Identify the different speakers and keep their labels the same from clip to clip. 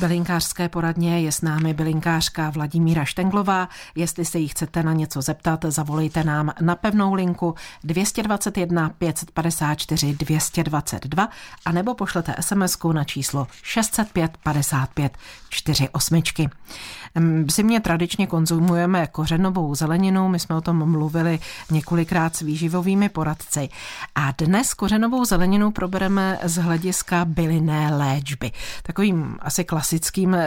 Speaker 1: Bylinkářské poradně je s námi bylinkářka Vladimíra Štenglová. Jestli se jí chcete na něco zeptat, zavolejte nám na pevnou linku 221 554 222 a nebo pošlete sms na číslo 605 55 48. V zimě tradičně konzumujeme kořenovou zeleninu, my jsme o tom mluvili několikrát s výživovými poradci. A dnes kořenovou zeleninu probereme z hlediska bylinné léčby. Takovým asi klasickým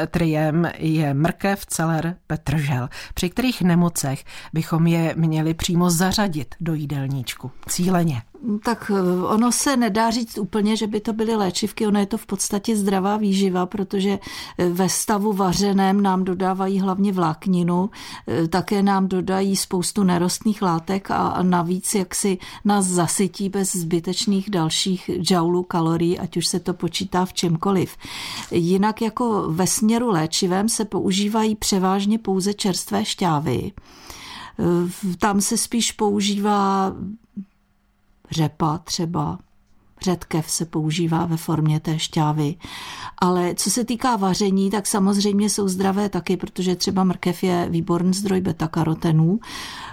Speaker 1: triem je mrkev, celer, petržel, při kterých nemocech bychom je měli přímo zařadit do jídelníčku. Cíleně.
Speaker 2: Tak eh, ono se nedá říct úplně, že by to byly léčivky, ono je to v podstatě zdravá výživa, protože eh, ve stavu vařeném nám dodávají hlavně vlákninu, eh, také nám dodají spoustu nerostných látek a navíc jak si nás zasytí bez zbytečných dalších džaulů kalorií, ať už se to počítá v čemkoliv. Jinak jako ve směru léčivém se používají převážně pouze čerstvé šťávy. Tam se spíš používá řepa třeba, řetkev se používá ve formě té šťávy. Ale co se týká vaření, tak samozřejmě jsou zdravé taky, protože třeba mrkev je výborný zdroj beta-karotenů.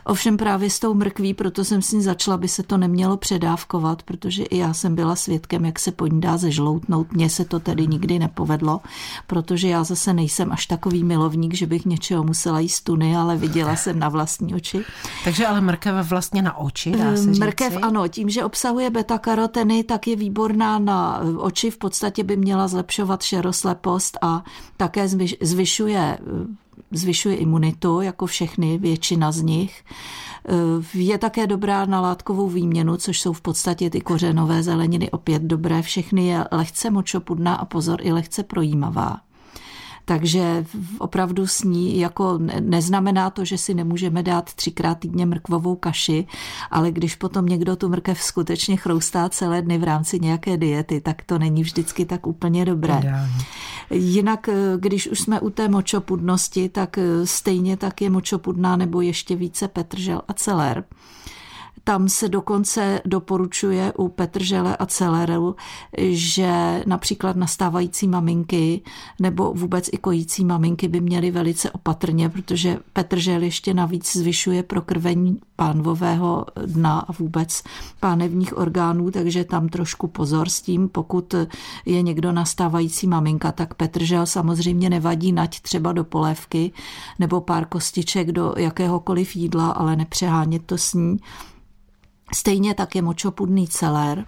Speaker 2: Ovšem právě s tou mrkví, proto jsem si začala, by se to nemělo předávkovat, protože i já jsem byla svědkem, jak se po ní dá zežloutnout. Mně se to tedy nikdy nepovedlo, protože já zase nejsem až takový milovník, že bych něčeho musela jíst tuny, ale viděla jsem na vlastní oči.
Speaker 1: Takže ale mrkev vlastně na oči, dá se říci?
Speaker 2: Mrkev ano, tím, že obsahuje beta-karoteny, tak je výborná na oči, v podstatě by měla zlepšovat šeroslepost a také zvyšuje zvyšuje imunitu, jako všechny, většina z nich. Je také dobrá na látkovou výměnu, což jsou v podstatě ty kořenové zeleniny opět dobré. Všechny je lehce močopudná a pozor i lehce projímavá. Takže opravdu sní jako neznamená to, že si nemůžeme dát třikrát týdně mrkvovou kaši, ale když potom někdo tu mrkev skutečně chroustá celé dny v rámci nějaké diety, tak to není vždycky tak úplně dobré. Jinak, eh, když už jsme u té močopudnosti, tak eh, stejně tak je močopudná nebo ještě více petržel a celer. Tam se dokonce doporučuje u petržele a celeru, že například nastávající maminky nebo vůbec i kojící maminky by měly velice opatrně, protože petržel ještě navíc zvyšuje prokrvení pánvového dna a vůbec pánevních orgánů, takže tam trošku pozor s tím, pokud je někdo nastávající maminka, tak petržel samozřejmě nevadí nať třeba do polévky nebo pár kostiček do jakéhokoliv jídla, ale nepřehánět to s ní. Stejně tak je močopudný celer.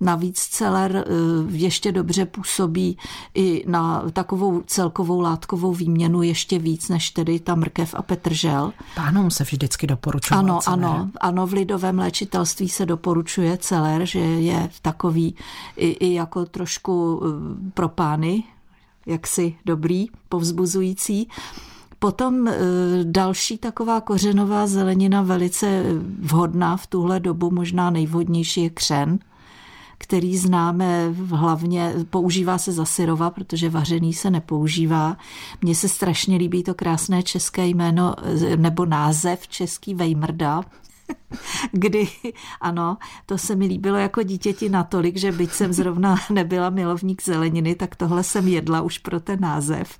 Speaker 2: Navíc celer eh, ještě dobře působí i na takovou celkovou látkovou výměnu ještě víc než tedy ta mrkev a petržel.
Speaker 1: Pánům se vždycky doporučuje
Speaker 2: Ano, celer. ano, ano, v lidovém léčitelství se doporučuje celer, že je takový i, i jako trošku eh, pro pány, jaksi dobrý, povzbuzující. Potom e, další taková kořenová zelenina velice vhodná v tuhle dobu, možná nejvhodnější je křen, který známe hlavně, používá se za syrova, protože vařený se nepoužívá. Mně se strašně líbí to krásné české jméno nebo název český vejmrda, kdy, ano, to se mi líbilo jako dítěti natolik, že byť jsem zrovna nebyla milovník zeleniny, tak tohle jsem jedla už pro ten název.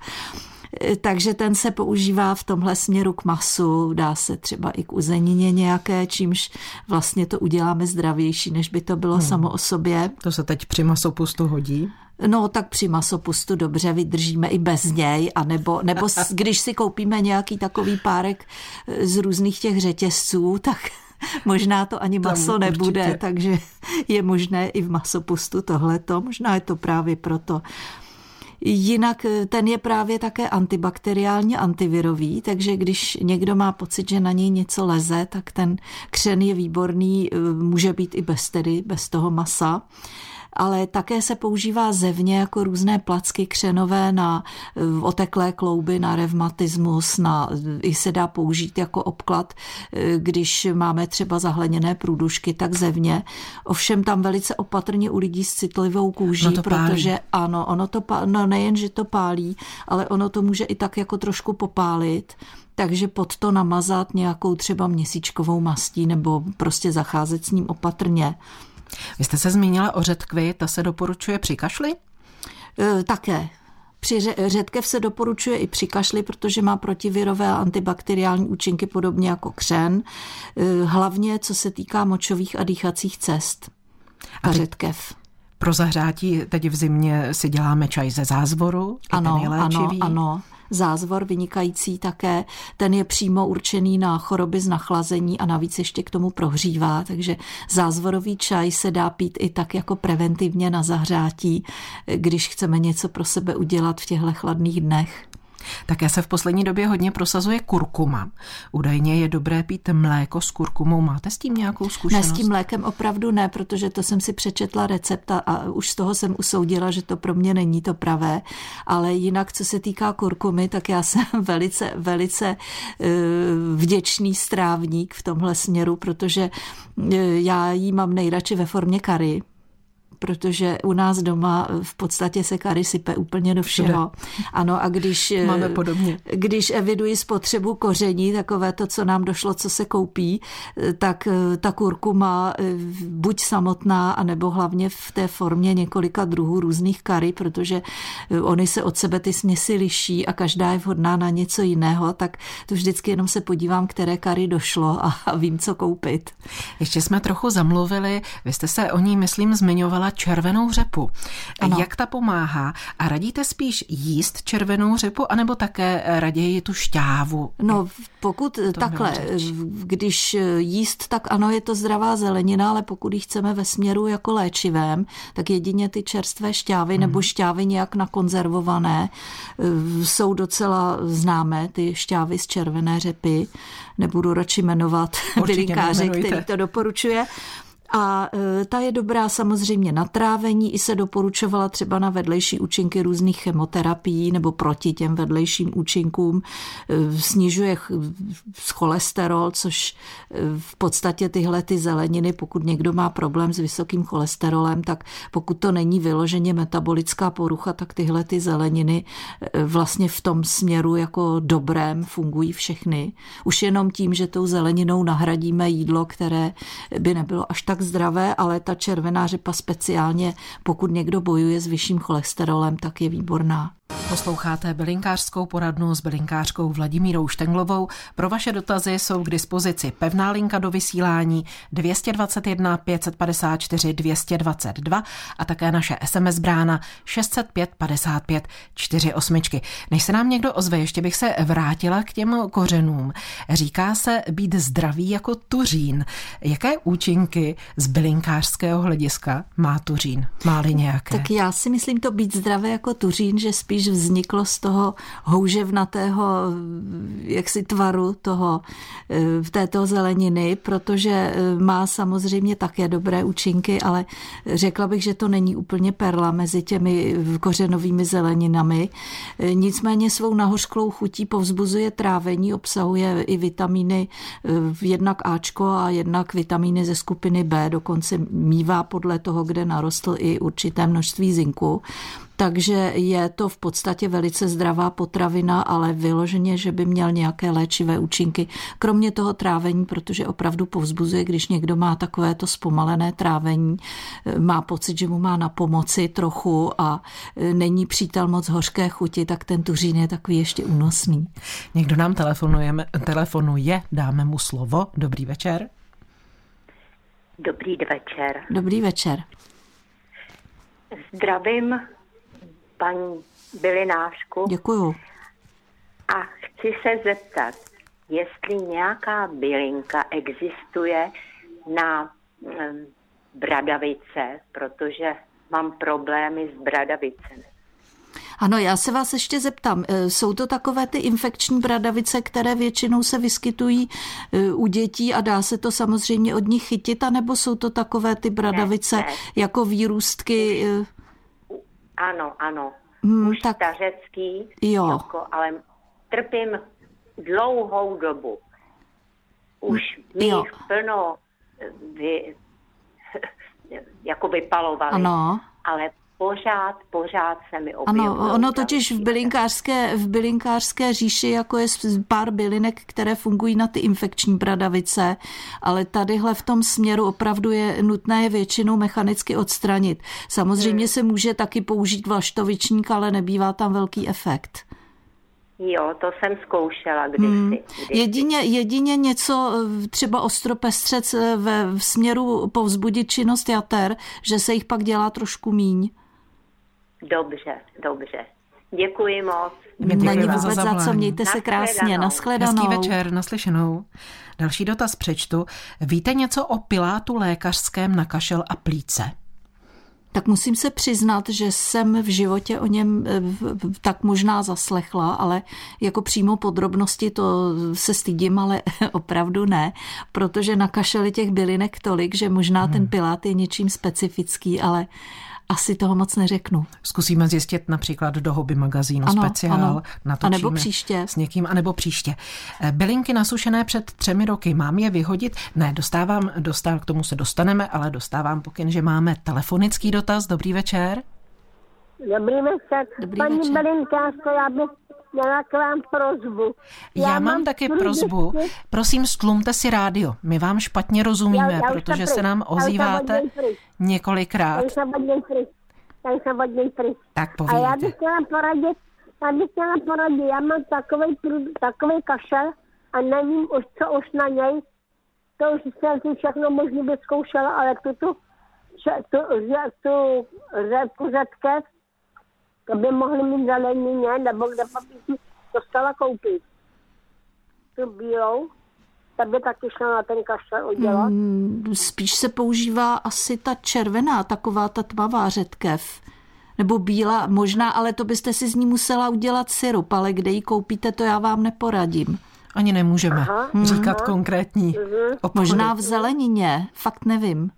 Speaker 2: Eh, takže ten se používá v tomhle směru k masu, dá se třeba i k uzenině nějaké, čímž vlastně to uděláme zdravější, než by to bylo hmm. samo o sobě.
Speaker 1: To se teď při masopustu hodí?
Speaker 2: No tak při masopustu dobře vydržíme i bez něj, a nebo, nebo když si koupíme nějaký takový párek eh, z různých těch řetězců, tak možná to ani maso Tam nebude, určitě. takže je možné i v masopustu tohleto. Možná je to právě proto. Jinak eh, ten je právě také antibakteriálně antivirový, takže když někdo má pocit, že na něj něco leze, tak ten křen je výborný, eh, může být i bez tedy, bez toho masa ale také se používá zevně jako různé placky křenové na oteklé klouby, na revmatismus, na, i se dá použít jako obklad, eh, když máme třeba zahleněné průdušky, tak zevně. Ovšem tam velice opatrně u lidí s citlivou kůží, no protože ano, ono to, no nejen, že to pálí, ale ono to může i tak jako trošku popálit, takže pod to namazat nějakou třeba měsíčkovou mastí nebo prostě zacházet s ním opatrně
Speaker 1: Vy jste se zmínila o řetkvi, ta se doporučuje při kašli?
Speaker 2: E, také. Při řetkev se doporučuje i při kašli, protože má protivirové a antibakteriální účinky podobně jako křen, e, hlavně co se týká močových a dýchacích cest. A, a řetkev.
Speaker 1: Pro zahřátí teď v zimě si děláme čaj ze zázvoru,
Speaker 2: ano,
Speaker 1: ten je
Speaker 2: léčivý. ano, ano zázvor vynikající také. Ten je přímo určený na choroby z nachlazení a navíc ještě k tomu prohřívá, takže zázvorový čaj se dá pít i tak jako preventivně na zahřátí, když chceme něco pro sebe udělat v těchto chladných dnech.
Speaker 1: Také se v poslední době hodně prosazuje kurkuma. Údajně je dobré pít mléko s kurkumou. Máte s tím nějakou zkušenost?
Speaker 2: Ne, s tím mlékem opravdu ne, protože to jsem si přečetla recept a už z toho jsem usoudila, že to pro mě není to pravé. Ale jinak, co se týká kurkumy, tak já jsem velice, velice eh, vděčný strávník v tomhle směru, protože eh, já ji mám nejradši ve formě kary protože u nás doma v podstatě se kary sype úplně do všeho. Ano, a když,
Speaker 1: Máme podobně.
Speaker 2: když eviduji spotřebu koření, takové to, co nám došlo, co se koupí, tak eh, ta kurkuma eh, buď samotná, anebo hlavně v té formě několika druhů různých kary, protože eh, oni se od sebe ty směsi liší a každá je vhodná na něco jiného, tak to vždycky jenom se podívám, které kary došlo a vím, co koupit.
Speaker 1: Ještě jsme trochu zamluvili, vy jste se o ní, myslím, zmiňovala zmiňovala červenou řepu. Ano. Jak ta pomáhá? A radíte spíš jíst červenou řepu, anebo také raději tu šťávu?
Speaker 2: No, pokud to takhle, když jíst, tak ano, je to zdravá zelenina, ale pokud ji chceme ve směru jako léčivém, tak jedině ty čerstvé šťávy hmm. nebo šťávy nějak nakonzervované eh, jsou docela známé, ty šťávy z červené řepy. Nebudu radši jmenovat bylinkáře, který to doporučuje. A e, ta je dobrá samozřejmě na trávení, i se doporučovala třeba na vedlejší účinky různých chemoterapií nebo proti těm vedlejším účinkům. E, snižuje cholesterol, což e, v podstatě tyhle ty zeleniny, pokud někdo má problém s vysokým cholesterolem, tak pokud to není vyloženě metabolická porucha, tak tyhle ty zeleniny vlastně v tom směru jako dobrém fungují všechny. Už jenom tím, že tou zeleninou nahradíme jídlo, které by nebylo až tak tak zdravé, ale ta červená řepa speciálně, pokud někdo bojuje s vyšším cholesterolem, tak je výborná.
Speaker 1: Posloucháte bylinkářskou poradnu s bylinkářkou Vladimírou Štenglovou. Pro vaše dotazy jsou k dispozici pevná linka do vysílání 221 554 222 a také naše SMS brána 605 55 48. Než se nám někdo ozve, ještě bych se vrátila k těm kořenům. Říká se být zdravý jako tuřín. Jaké účinky z bylinkářského hlediska má tuřín? Má-li nějaké?
Speaker 2: Tak já si myslím to být zdravé jako tuřín, že spíš spíš vzniklo z toho houževnatého jaksi tvaru toho, eh, této zeleniny, protože eh, má samozřejmě také dobré účinky, ale řekla bych, že to není úplně perla mezi těmi kořenovými zeleninami. Eh, nicméně svou nahořklou chutí povzbuzuje trávení, obsahuje i vitamíny jednak Ačko a jednak vitamíny ze skupiny B, dokonce mívá podle toho, kde narostl i určité množství zinku takže je to v podstatě velice zdravá potravina, ale vyloženě, že by měl nějaké léčivé účinky. Kromě toho trávení, protože opravdu povzbuzuje, když někdo má takovéto zpomalené trávení, má pocit, že mu má na pomoci trochu a není přítel moc hořké chuti, tak ten tuřín je takový ještě únosný.
Speaker 1: Někdo nám telefonuje, telefonuje, dáme mu slovo. Dobrý večer.
Speaker 3: Dobrý večer.
Speaker 2: Dobrý večer.
Speaker 3: Zdravím paní bylinářku.
Speaker 2: Děkuju.
Speaker 3: A chci se zeptat, jestli nějaká bylinka existuje na um, bradavice, protože mám problémy s bradavicemi.
Speaker 2: Ano, já se vás ještě zeptám, e, jsou to takové ty infekční bradavice, které většinou se vyskytují e, u dětí a dá se to samozřejmě od nich chytit, anebo jsou to takové ty bradavice ne, ne. jako výrůstky?
Speaker 3: Ano, ano. Hmm, Už tak... stařecký,
Speaker 2: jo. Jako,
Speaker 3: ale trpím dlouhou dobu. Už mi jich plno vy, jako vypalovali.
Speaker 2: Ano.
Speaker 3: Ale pořád, pořád se mi objevují.
Speaker 2: Ano, ono totiž v bylinkářské, v bylinkářské říši jako je pár bylinek, které fungují na ty infekční bradavice, ale tadyhle v tom směru opravdu je nutné je většinou mechanicky odstranit. Samozřejmě hmm. se může taky použít vlaštovičník, ale nebývá tam velký efekt.
Speaker 3: Jo, to jsem zkoušela kdysi. Hmm. kdysi.
Speaker 2: Jedině, jedině něco, třeba ostropestřec ve v směru povzbudit činnost jater, že se jich pak dělá trošku míň.
Speaker 3: Dobře, dobře. Děkuji moc.
Speaker 2: Není vůbec za, za co, mějte se krásně, nashledanou.
Speaker 1: Hezký večer, naslyšenou. Další dotaz přečtu. Víte něco o pilátu lékařském na kašel a plíce?
Speaker 2: tak musím se přiznat, že jsem v životě o něm eh, tak možná zaslechla, ale jako přímo podrobnosti to se stydím, ale opravdu ne, protože na kašeli těch bylinek tolik, že možná ten hmm. pilát je něčím specifický, ale asi toho moc neřeknu.
Speaker 1: Zkusíme zjistit například do hobby magazínu ano, speciál. Ano.
Speaker 2: A nebo příště.
Speaker 1: S někým, anebo příště. Eh, bylinky nasušené před třemi roky, mám je vyhodit? Ne, dostávám, dostávám, k tomu se dostaneme, ale dostávám pokyn, že máme telefonický dotaz. Dobrý večer.
Speaker 4: Dobrý večer. Dobrý Paní večer. Belinkářko, já bych měla k vám prozbu.
Speaker 1: Já, já mám taky prozbu. Prosím, stlumte si rádio. My vám špatně rozumíme, já, já protože se nám ozýváte několikrát.
Speaker 4: Já jsem hodně
Speaker 1: Tak povídejte.
Speaker 4: A já bych chtěla poradit, já bych chtěla poradit, já mám takový, takový kašel a nevím už, co už na něj. To už jsem si všechno možná vyzkoušela, ale tu, tu, tu, tu, tu řepku řetkev, to by mohli mít zelenině, nebo kde papíky to stala koupit. Tu bílou, ta by taky šla na ten kašel udělat. Hmm,
Speaker 2: spíš se používá asi ta červená, taková ta tmavá řetkev. Nebo bílá, možná, ale to byste si z ní musela udělat syrup, ale kde ji koupíte, to já vám neporadím.
Speaker 1: Ani nemůžeme aha, říkat aha. konkrétní.
Speaker 2: Uh-huh. Možná v zelenině, fakt nevím.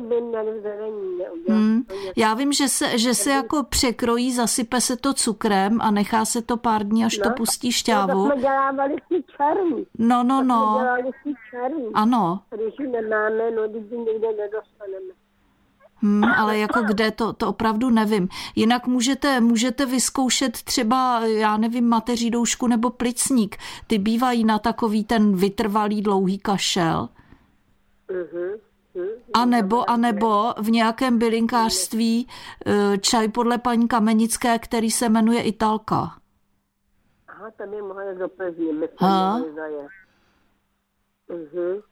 Speaker 4: By měli zelení Hmm.
Speaker 2: Já vím, že se, že se jako překrojí, zasype se to cukrem a nechá se to pár dní, až no, to pustí šťávu.
Speaker 4: No, to jsme dělávali si černý.
Speaker 2: No, no, no.
Speaker 4: To jsme dělali si černý.
Speaker 2: Ano.
Speaker 4: Když nemáme, no, když někde nedostaneme.
Speaker 2: Hmm, ale jako kde, to, to opravdu nevím. Jinak můžete, můžete vyzkoušet třeba, já nevím, mateří doušku nebo plicník. Ty bývají na takový ten vytrvalý dlouhý kašel. Uh-huh. A nebo, a nebo v nějakém bylinkářství eh, čaj podle paní Kamenické, který se jmenuje Italka.
Speaker 4: Aha, to by mohli do Plzně, myslím,
Speaker 1: uh-huh.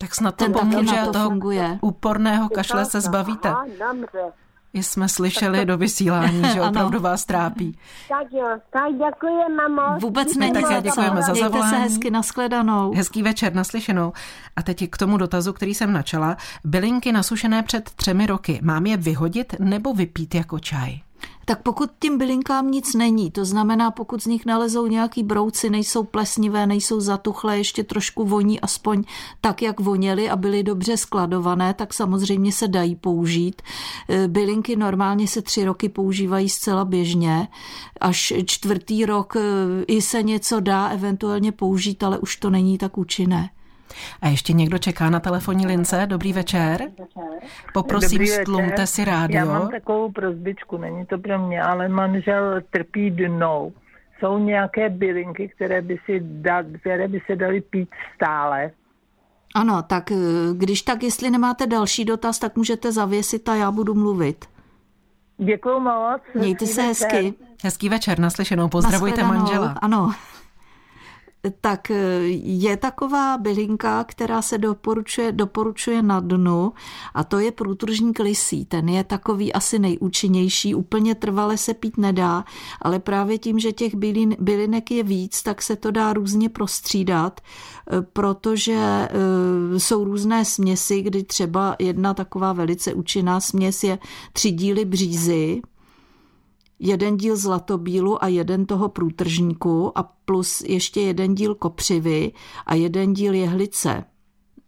Speaker 1: Tak snad to pomůže a toho funguje. úporného kašle se zbavíte. Aha, dobře jsme slyšeli do vysílání, že opravdu vás trápí.
Speaker 4: Tak jo, tak děkuji, mamo.
Speaker 2: Vůbec není
Speaker 1: také děkujeme za zavolání.
Speaker 2: se hezky, nashledanou.
Speaker 1: Hezký večer, naslyšenou. A teď k tomu dotazu, který jsem načala. Bylinky nasušené před třemi roky, mám je vyhodit nebo vypít jako čaj?
Speaker 2: Tak pokud tím bylinkám nic není, to znamená, pokud z nich nalezou nějaký brouci, nejsou plesnivé, nejsou zatuchlé, ještě trošku voní aspoň tak, jak voněly a byly dobře skladované, tak samozřejmě se dají použít. E, bylinky normálně se tři roky používají zcela běžně, až čtvrtý rok e, i se něco dá eventuálně použít, ale už to není tak účinné.
Speaker 1: A ještě někdo čeká na telefonní lince. Dobrý večer. Poprosím, Dobrý stlumte si rádio.
Speaker 5: Já mám takovou prozbičku, není to pro mě, ale manžel trpí dnou. Jsou nějaké bylinky, které by, si da, které by se daly pít stále?
Speaker 2: Ano, tak eh, když tak, jestli nemáte další dotaz, tak můžete zavěsit a já budu mluvit.
Speaker 5: Děkuji moc.
Speaker 2: Mějte se hezky.
Speaker 1: Hezký večer, naslyšenou. Pozdravujte manžela.
Speaker 2: Ano tak eh, je taková bylinka, která se doporučuje, doporučuje na dnu a to je průtržník lisí. Ten je takový asi nejúčinnější, úplně trvale se pít nedá, ale právě tím, že těch bylin, bylinek je víc, tak se to dá různě prostřídat, eh, protože eh, jsou různé směsi, kdy třeba jedna taková velice účinná směs je tři díly břízy, jeden díl zlatobílu a jeden toho průtržníku a plus ještě jeden díl kopřivy a jeden díl jehlice.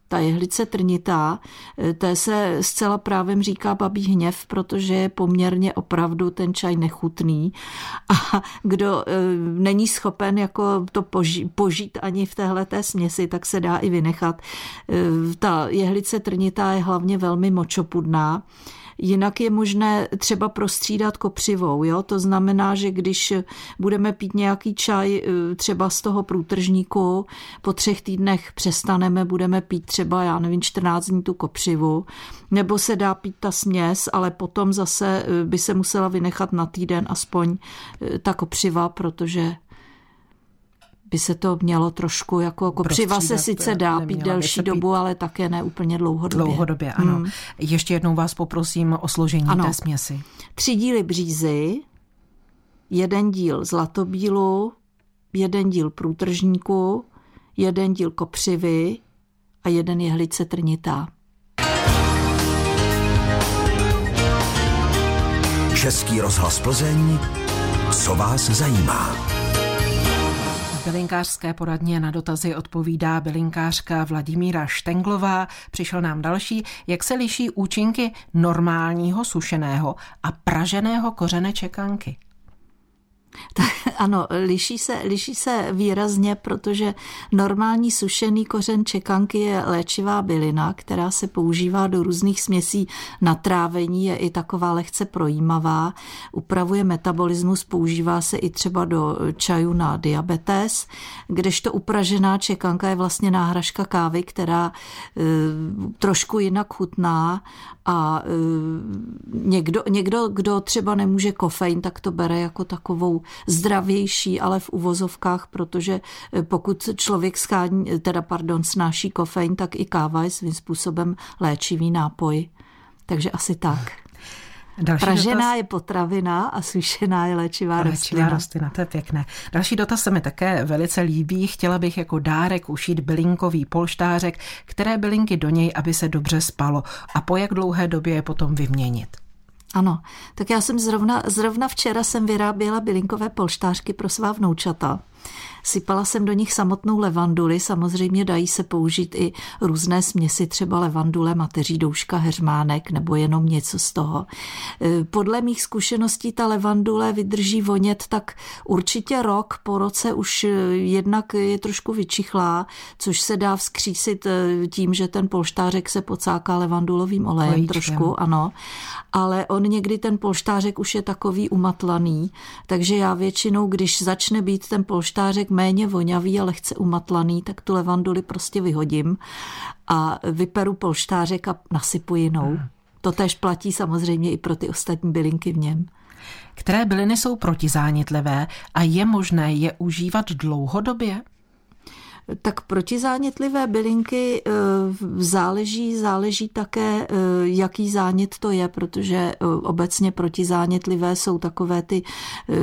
Speaker 2: Ta jehlice trnitá, eh, té se zcela právem říká babí hněv, protože je poměrně opravdu ten čaj nechutný a kdo e, není schopen jako to požít, ani v téhle té směsi, tak se dá i vynechat. E, ta jehlice trnitá je hlavně velmi močopudná Jinak je možné třeba prostřídat kopřivou. Jo? To znamená, že když budeme pít nějaký čaj eh, třeba z toho průtržníku, po třech týdnech přestaneme, budeme pít třeba, já nevím, 14 dní tu kopřivu, nebo se dá pít ta směs, ale potom zase eh, by se musela vynechat na týden aspoň eh, ta kopřiva, protože by se to mělo trošku jako kopřiva se sice dá pít delší dobu, ale také ne úplně dlouhodobě.
Speaker 1: Dlouhodobě, ano. Hmm. Ještě jednou vás poprosím o složení ano. té směsi.
Speaker 2: Tři díly břízy, jeden díl zlatobílu, jeden díl průtržníku, jeden díl kopřivy a jeden jehlice trnitá.
Speaker 6: Český rozhlas Plzeň, co vás zajímá.
Speaker 1: Bylinkářské poradně na dotazy odpovídá bylinkářka Vladimíra Štenglová. Přišel nám další, jak se liší účinky normálního sušeného a praženého kořene čekanky.
Speaker 2: Tak, ano, liší se, liší se výrazně, protože normální sušený kořen čekanky je léčivá bylina, která se používá do různých směsí. Na trávení, je i taková lehce projímavá, upravuje metabolismus, používá se i třeba do čaju na diabetes, kdežto upražená čekanka je vlastně náhražka kávy, která e, trošku jinak chutná a e, někdo, někdo, kdo třeba nemůže kofein, tak to bere jako takovou zdravější, ale v uvozovkách, protože e, pokud člověk schání, teda pardon, snáší kofein, tak i káva je svým způsobem léčivý nápoj. Takže asi tak. Další Pražená dotaz... je potravina a sušená je léčivá, léčivá rostlina. rostlina.
Speaker 1: To je pěkné. Další dotaz se mi také velice líbí. Chtěla bych jako dárek ušít bylinkový polštářek, které bylinky do něj, aby se dobře spalo. A po jak dlouhé době je potom vyměnit?
Speaker 2: Ano, tak já jsem zrovna, zrovna včera jsem vyráběla bylinkové polštářky pro svá vnoučata. Sypala jsem do nich samotnou levanduli, samozřejmě dají se použít i různé směsi, třeba levandule, mateří douška, heřmánek nebo jenom něco z toho. E, podle mých zkušeností ta levandule vydrží vonět tak určitě rok, po roce už e, jednak je trošku vyčichlá, což se dá vzkřísit e, tím, že ten polštářek se pocáká levandulovým olejem Lejíčkem. trošku, ano. Ale on někdy ten polštářek už je takový umatlaný, takže já většinou, když začne být ten polštářek méně vonavý a lehce umatlaný, tak tu levanduli prostě vyhodím a vyperu polštářek a nasypu jinou. Hmm. To tež platí samozřejmě i pro ty ostatní bylinky v něm.
Speaker 1: Které byliny jsou protizánětlivé a je možné je užívat dlouhodobě?
Speaker 2: Tak protizánětlivé bylinky eh, záleží, záleží také, eh, jaký zánět to je, protože eh, obecně protizánětlivé jsou takové ty,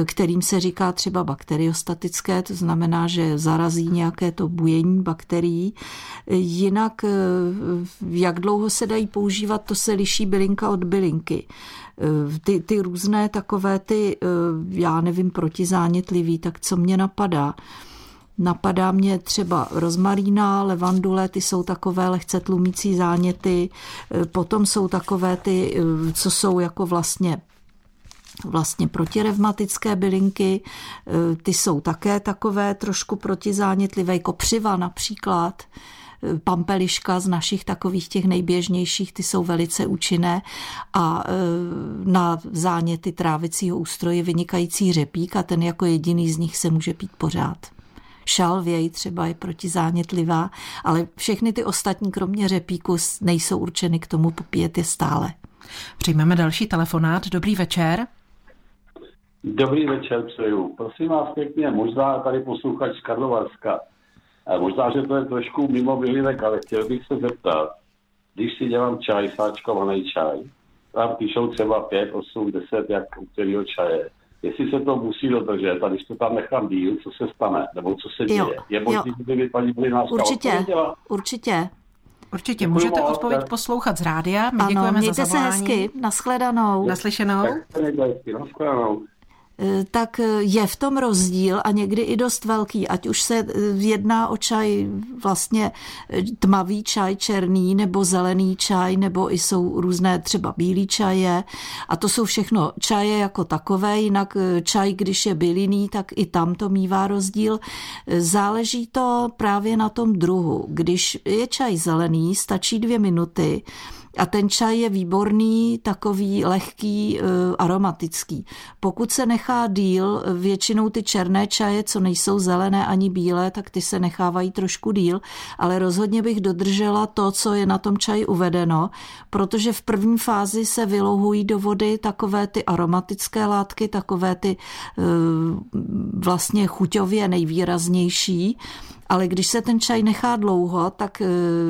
Speaker 2: kterým se říká třeba bakteriostatické, to znamená, že zarazí nějaké to bujení bakterií. Jinak, jak dlouho se dají používat, to se liší bylinka od bylinky ty, ty různé takové ty, já nevím, protizánětlivý, tak co mě napadá? Napadá mě třeba rozmarína, levandule, ty jsou takové lehce tlumící záněty, e, potom jsou takové ty, e, co jsou jako vlastně vlastně protirevmatické bylinky, e, ty jsou také takové trošku protizánětlivé, kopřiva například, pampeliška z našich takových těch nejběžnějších, ty jsou velice účinné. A na záněty trávicího ústroje vynikající řepík a ten jako jediný z nich se může pít pořád šalvěj třeba je protizánětlivá, ale všechny ty ostatní, kromě řepíku, nejsou určeny k tomu popíjet je stále.
Speaker 1: Přijmeme další telefonát. Dobrý večer.
Speaker 7: Dobrý večer přeju. Prosím vás pěkně, možná tady posluchač z Karlovarska. Možná, že to je trošku mimo vyhlídek, ale chtěl bych se zeptat, když si dělám čaj, sáčkovaný čaj, tam píšou třeba 5, 8, 10, jak u kterého čaje jestli se to musí dodržet a když to tam nechám díl, co se stane, nebo co se děje. Jo, je možné, že by paní Blinářka
Speaker 2: Určitě, určitě.
Speaker 1: Určitě, můžete odpověď poslouchat z rádia. My ano, děkujeme
Speaker 2: mějte
Speaker 1: za zavolání.
Speaker 2: se hezky, nashledanou.
Speaker 1: Naslyšenou.
Speaker 7: Tak, nashledanou.
Speaker 2: Eh, tak eh, je v tom rozdíl a někdy i dost velký, ať už se eh, jedná o čaj vlastně tmavý čaj, černý nebo zelený čaj, nebo i jsou různé třeba bílý čaje a to jsou všechno čaje jako takové, jinak čaj, když je bylinný, tak i tam to mývá rozdíl. Záleží to právě na tom druhu. Když je čaj zelený, stačí dvě minuty, A ten čaj je výborný, takový lehký, aromatický. Pokud se nechá díl, většinou ty černé čaje, co nejsou zelené ani bílé, tak ty se nechávají trošku díl, ale rozhodně bych dodržela to, co je na tom čaji uvedeno, protože v první fázi se vylouhují do vody takové ty aromatické látky, takové ty vlastně chuťově nejvýraznější ale když se ten čaj nechá dlouho, tak e,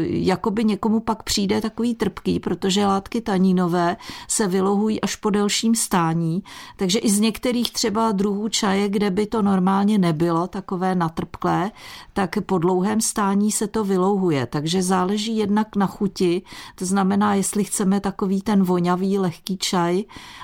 Speaker 2: jakoby někomu pak přijde takový trpký, protože látky tanínové se vylohují až po delším stání, takže i z některých třeba druhů čaje, kde by to normálně nebylo takové natrpklé, tak po dlouhém stání se to vylouhuje, takže záleží jednak na chuti, to znamená, jestli chceme takový ten vonavý lehký čaj,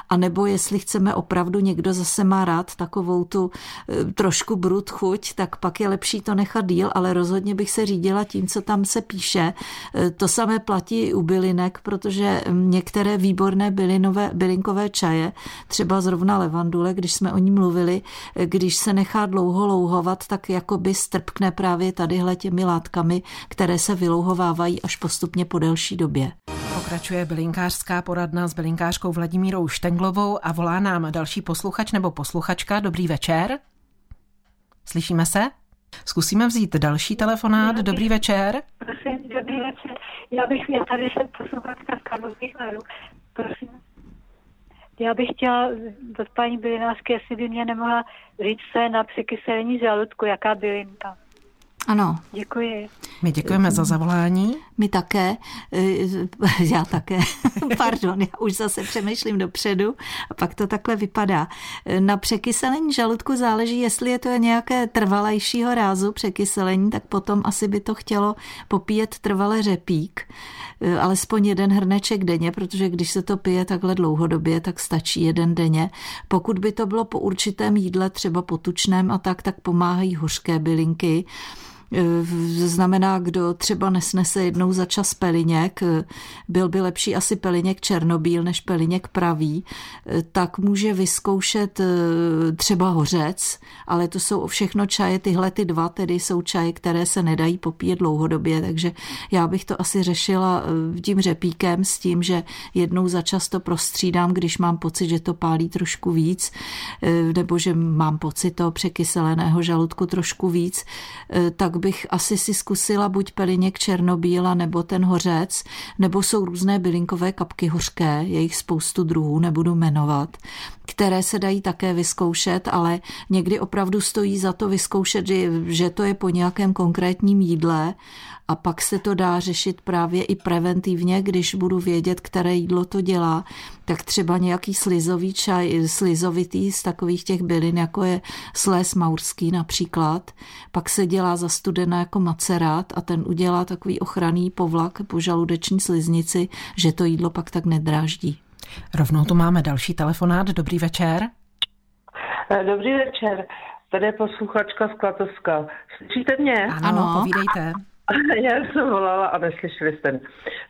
Speaker 2: anebo jestli chceme opravdu někdo zase má rád takovou tu e, trošku brud chuť, tak pak je lepší to nechat díl díl, ale rozhodně bych se řídila tím, co tam se píše. E, to samé platí i u bylinek, protože některé výborné bylinové, bylinkové čaje, třeba zrovna levandule, když jsme o ní mluvili, e, když se nechá dlouho louhovat, tak jakoby strpkne právě tadyhle těmi látkami, které se vylouhovávají až postupně po delší době.
Speaker 1: Pokračuje bylinkářská poradna s bylinkářkou Vladimírou Štenglovou a volá nám další posluchač nebo posluchačka. Dobrý večer. Slyšíme se? Zkusíme vzít další telefonát. Dobrý večer.
Speaker 8: Prosím, dobrý večer. Já bych, já tady jsem posluchačka z Karlových Varů. Prosím. Já bych chtěla od paní bylinářky, jestli by mě nemohla říct se na překyselení žaludku, jaká bylinka.
Speaker 2: Ano.
Speaker 8: Děkuji.
Speaker 1: My děkujeme za zavolání.
Speaker 2: My také, eh, já také, pardon, já už zase přemýšlím dopředu a pak to takhle vypadá. Na překyselení žaludku záleží, jestli je to nějaké trvalejšího rázu překyselení, tak potom asi by to chtělo popíjet trvale řepík, eh, alespoň jeden hrneček denně, protože když se to pije takhle dlouhodobě, tak stačí jeden denně. Pokud by to bylo po určitém jídle, třeba po tučném a tak, tak pomáhají hořké bylinky, znamená, kdo třeba nesnese jednou za čas peliněk, eh, byl by lepší asi peliněk černobíl než peliněk pravý, eh, tak může vyzkoušet třeba hořec, ale to jsou všechno čaje, tyhle ty dva tedy jsou čaje, které se nedají popíjet dlouhodobě, takže já bych to asi řešila tím řepíkem s tím, že jednou za čas to prostřídám, když mám pocit, že to pálí trošku víc, nebo že mám pocit toho překyseleného žaludku trošku víc, tak bych asi si zkusila buď peliněk černobíla nebo ten hořec, nebo jsou různé bylinkové kapky hořké, je jich spoustu druhů, nebudu jmenovat, které se dají také vyzkoušet, ale někdy opravdu stojí za to vyzkoušet, že to je po nějakém konkrétním jídle a pak se to dá řešit právě i preventivně, když budu vědět, které jídlo to dělá, tak třeba nějaký slizový čaj, slizovitý z takových těch bylin, jako je sléz maurský například, pak se dělá za studena jako macerát a ten udělá takový ochranný povlak po žaludeční sliznici, že to jídlo pak tak nedráždí.
Speaker 1: Rovnou tu máme další telefonát. Dobrý večer.
Speaker 9: Eh, dobrý večer. Tady je posluchačka z Klatovska. Slyšíte mě?
Speaker 1: Ano, ano. povídejte.
Speaker 9: Já jsem volala a neslyšeli jste.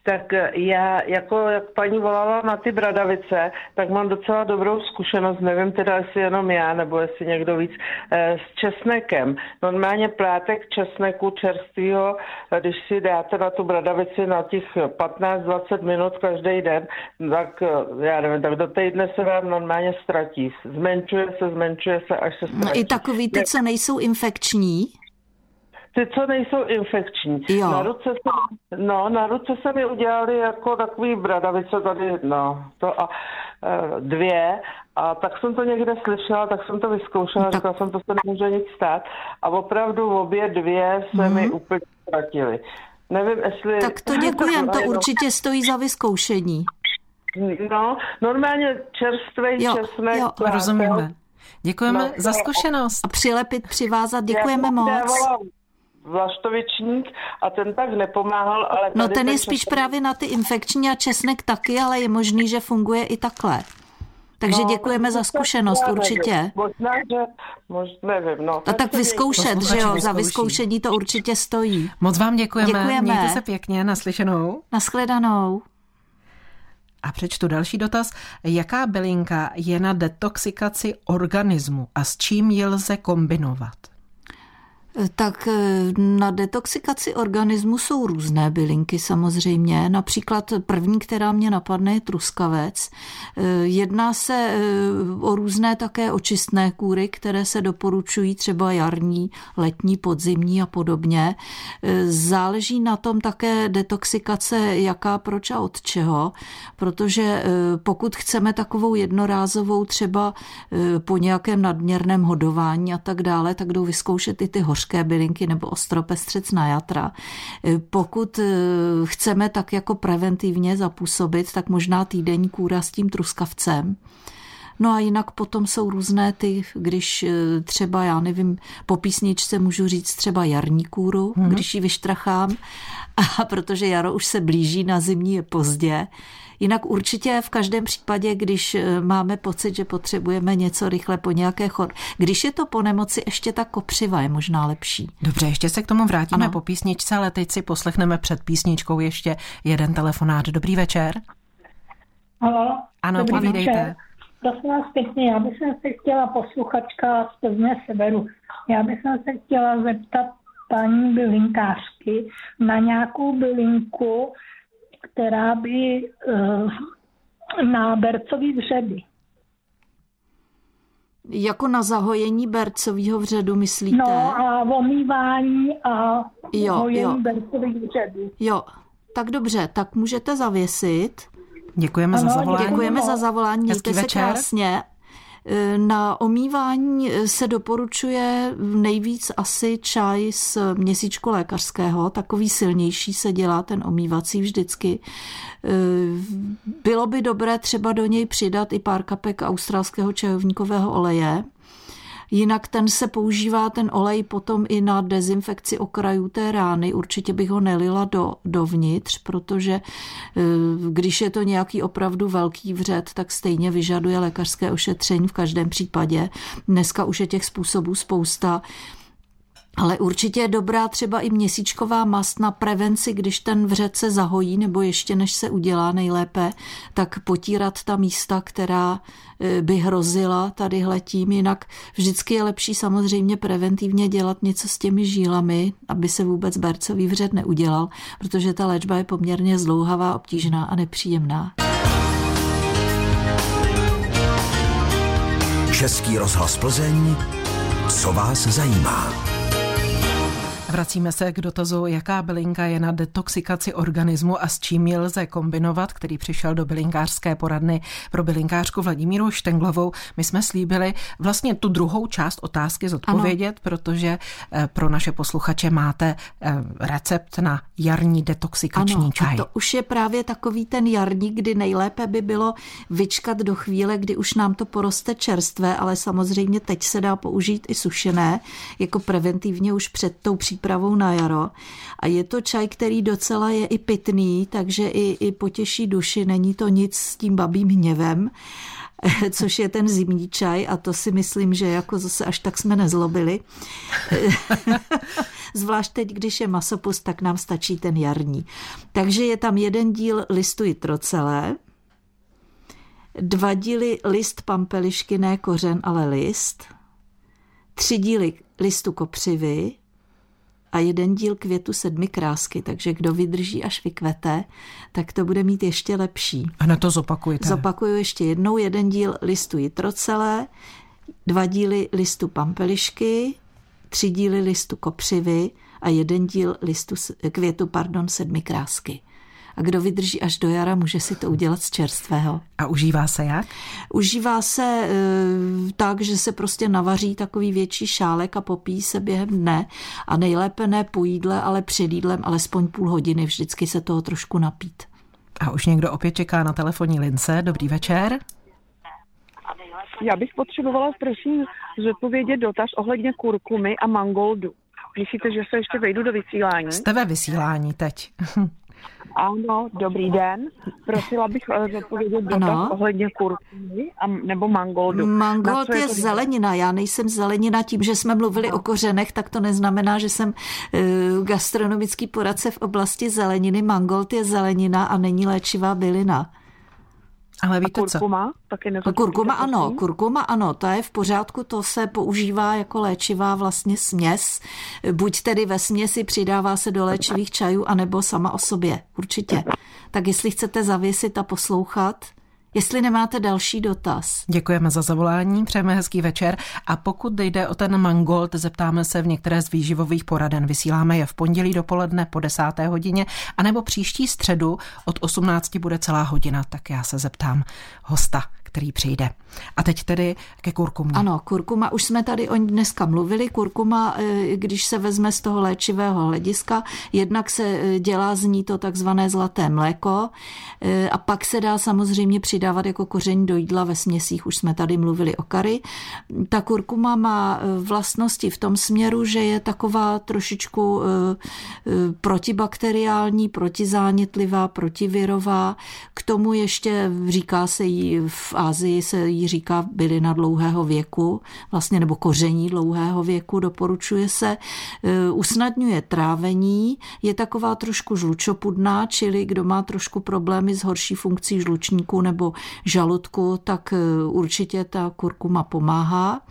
Speaker 9: Tak eh, já, jako jak paní volala na ty bradavice, tak mám docela dobrou zkušenost, nevím teda, jestli jenom já, nebo jestli někdo víc, eh, s česnekem. Normálně plátek česneku čerstvého, eh, když si dáte na tu bradavici na těch 15-20 minut každý den, tak já nevím, tak do týdne se vám normálně ztratí. Zmenšuje se, zmenšuje se, až se ztratí.
Speaker 2: No i takový ty, co nejsou infekční?
Speaker 9: Ty, co nejsou infekční.
Speaker 2: Jo.
Speaker 9: Na ruce se, no, na ruce se mi udělali jako takový bradavice tady, no, to a e, dvě a tak jsem to někde slyšela, tak jsem to vyzkoušela, tak... říkala jsem, to se nemůže nic stát a opravdu obě dvě se mm-hmm. mi úplně ztratily. Nevím, jestli...
Speaker 2: Tak to děkujem, to určitě stojí za vyzkoušení.
Speaker 9: No, normálně čerstvý česnek. Jo,
Speaker 1: rozumíme. Děkujeme no, za zkušenost.
Speaker 2: A přilepit, přivázat, děkujeme moc
Speaker 9: vlaštovičník a ten tak nepomáhal, ale...
Speaker 2: No ten je spíš česnek... právě na ty infekční a česnek taky, ale je možný, že funguje i takhle. Takže no, děkujeme za zkušenost, určitě.
Speaker 9: Možná, že, možná nevím, no.
Speaker 2: A tak vyzkoušet, že jo, za vyzkoušení to určitě stojí.
Speaker 1: Moc vám děkujeme, děkujeme. mějte se pěkně, naslyšenou.
Speaker 2: Naschledanou.
Speaker 1: A přečtu další dotaz. Jaká bylinka je na detoxikaci organismu a s čím ji lze kombinovat?
Speaker 2: Tak eh, na detoxikaci organismu jsou různé bylinky samozřejmě. Například první, která mě napadne, je truskavec. Eh, jedná se eh, o různé také očistné kůry, které se doporučují třeba jarní, letní, podzimní a podobně. Záleží na tom také detoxikace, jaká, proč a od čeho, protože pokud chceme takovou jednorázovou třeba po nějakém nadměrném hodování a tak dále, tak jdou vyzkoušet i ty hoř hořké bylinky nebo ostropestřec na jatra. E, pokud e, chceme tak jako preventivně zapůsobit, tak možná týdenní kůra s tím truskavcem. No a jinak potom jsou různé ty, když e, třeba, já nevím, po písničce můžu říct třeba jarní kůru, hmm. když ji vyštrachám, a protože jaro už se blíží, na zimní je pozdě, Jinak určitě v každém případě, když eh, máme pocit, že potřebujeme něco rychle po nějaké chod, když je to po nemoci, ještě ta kopřiva je možná lepší.
Speaker 1: Dobře, ještě se k tomu vrátíme ano. po písničce, ale teď si poslechneme před písničkou ještě jeden telefonát. Dobrý večer.
Speaker 10: Halo.
Speaker 1: Ano, Dobrý povídejte. Večer.
Speaker 10: Prosím vás pěkně, já bych se chtěla posluchačka z Plzně Severu. Já bych se chtěla zeptat paní bylinkářky na nějakou bylinku, která by eh, na bercový vředy.
Speaker 2: Jako na zahojení bercového vředu, myslíte?
Speaker 10: No a omývání a jo, hojení jo. bercových vředů.
Speaker 2: Jo, tak dobře, tak můžete zavěsit.
Speaker 1: Děkujeme ano, za zavolání.
Speaker 2: Děkujeme za zavolání, mějte se krásně. Na omývání se doporučuje nejvíc asi čaj z měsíčku lékařského, takový silnější se dělá ten omývací vždycky. Bylo by dobré třeba do něj přidat i pár kapek australského čajovníkového oleje, Jinak ten se používá, ten olej, potom i na dezinfekci okrajů té rány. Určitě bych ho nelila do, dovnitř, protože eh, když je to nějaký opravdu velký vřet, tak stejně vyžaduje lékařské ošetření v každém případě. Dneska už je těch způsobů spousta. Ale určitě je dobrá třeba i měsíčková mast na prevenci, když ten vřet se zahojí, nebo ještě než se udělá nejlépe, tak potírat ta místa, která e, by hrozila tady tím. Jinak vždycky je lepší samozřejmě preventivně dělat něco s těmi žílami, aby se vůbec bercový vřet neudělal, protože ta léčba je poměrně zdlouhavá, obtížná a nepříjemná.
Speaker 6: Český rozhlas Plzeň, co vás zajímá?
Speaker 1: Vracíme se k dotazu, jaká bylinka je na detoxikaci organismu a s čím ji lze kombinovat, který přišel do bylinkářské poradny pro bylinkářku Vladimíru Štenglovou. My jsme slíbili vlastně tu druhou část otázky zodpovědět, ano. protože eh, pro naše posluchače máte eh, recept na jarní detoxikační
Speaker 2: ano,
Speaker 1: čaj.
Speaker 2: to už je právě takový ten jarní, kdy nejlépe by bylo vyčkat do chvíle, kdy už nám to poroste čerstvé, ale samozřejmě teď se dá použít i sušené, jako preventivně už před tou případou přípravou na jaro. A je to čaj, který docela je i pitný, takže i, i potěší duši, není to nic s tím babím hněvem což je ten zimní čaj a to si myslím, že jako zase až tak jsme nezlobili. Zvlášť teď, když je masopust, tak nám stačí ten jarní. Takže je tam jeden díl listu jitrocelé, dva díly list pampelišky, ne kořen, ale list, tři díly listu kopřivy, a jeden díl květu sedmi krásky, takže kdo vydrží až vykvete, tak to bude mít ještě lepší.
Speaker 1: A na to zopakujte.
Speaker 2: Zopakuju ještě jednou, jeden díl listu jitrocelé, dva díly listu pampelišky, tři díly listu kopřivy a jeden díl listu, květu pardon, sedmi krásky a kdo vydrží až do jara, může si to udělat z čerstvého.
Speaker 1: A užívá se jak?
Speaker 2: Užívá se e, tak, že se prostě navaří takový větší šálek a popíjí se během dne a nejlépe ne po jídle, ale před jídlem alespoň půl hodiny, vždycky se toho trošku napít.
Speaker 1: A už někdo opět čeká na telefonní lince. Dobrý večer.
Speaker 11: Já bych potřebovala, prosím, zodpovědět dotaz ohledně kurkumy a mangoldu. Myslíte, že se ještě vejdu do vysílání?
Speaker 1: Jste ve vysílání teď.
Speaker 11: Ano, dobrý den. Prosila bych uh, zodpovědět dotaz ohledně kurkumy a, nebo mangoldu.
Speaker 2: Mangold je, je zelenina. Já nejsem zelenina. Tím, že jsme mluvili no. o kořenech, tak to neznamená, že jsem uh, gastronomický poradce v oblasti zeleniny. Mangold je zelenina a není léčivá bylina.
Speaker 1: Ale víte
Speaker 11: a kurkuma, co? Taky
Speaker 2: kurkuma ano, kurkuma ano, to je v pořádku, to se používá jako léčivá vlastně směs. Buď tedy ve směsi přidává se do léčivých čajů, anebo sama o sobě, určitě. Tak jestli chcete zavěsit a poslouchat, Jestli nemáte další dotaz.
Speaker 1: Děkujeme za zavolání, přejeme hezký večer a pokud jde o ten mangold, zeptáme se v některé z výživových poraden. Vysíláme je v pondělí dopoledne po desáté hodině, anebo příští středu od 18 bude celá hodina, tak já se zeptám hosta, který přijde. A teď tedy ke kurkumě.
Speaker 2: Ano, kurkuma, už jsme tady o ní dneska mluvili. Kurkuma, eh, když se vezme z toho léčivého hlediska, jednak se eh, dělá z ní to takzvané zlaté mléko eh, a pak se dá samozřejmě přidávat jako koření do jídla ve směsích. Už jsme tady mluvili o kary. Ta kurkuma má vlastnosti v tom směru, že je taková trošičku protibakteriální, protizánětlivá, protivirová. K tomu ještě říká se jí v Ázii se jí říká bylina dlouhého věku, vlastně nebo koření dlouhého věku, doporučuje se, e, usnadňuje trávení, je taková trošku žlučopudná, čili kdo má trošku problémy s horší funkcí žlučníku nebo žaludku, tak e, určitě ta kurkuma pomáhá.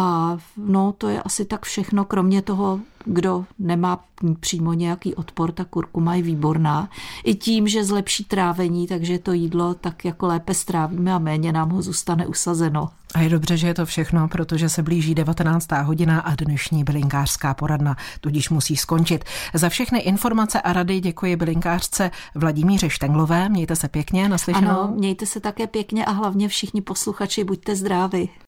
Speaker 2: A no, to je asi tak všechno, kromě toho, kdo nemá přímo nějaký odpor, ta kurkuma je výborná. I tím, že zlepší trávení, takže to jídlo tak jako lépe strávíme a méně nám ho zůstane usazeno.
Speaker 1: A je dobře, že je to všechno, protože se blíží 19. hodina a dnešní bylinkářská poradna tudíž musí skončit. Za všechny informace a rady děkuji bylinkářce Vladimíře Štenglové. Mějte se pěkně, naslyšenou.
Speaker 2: Ano, mějte se také pěkně a hlavně všichni posluchači buďte zdraví.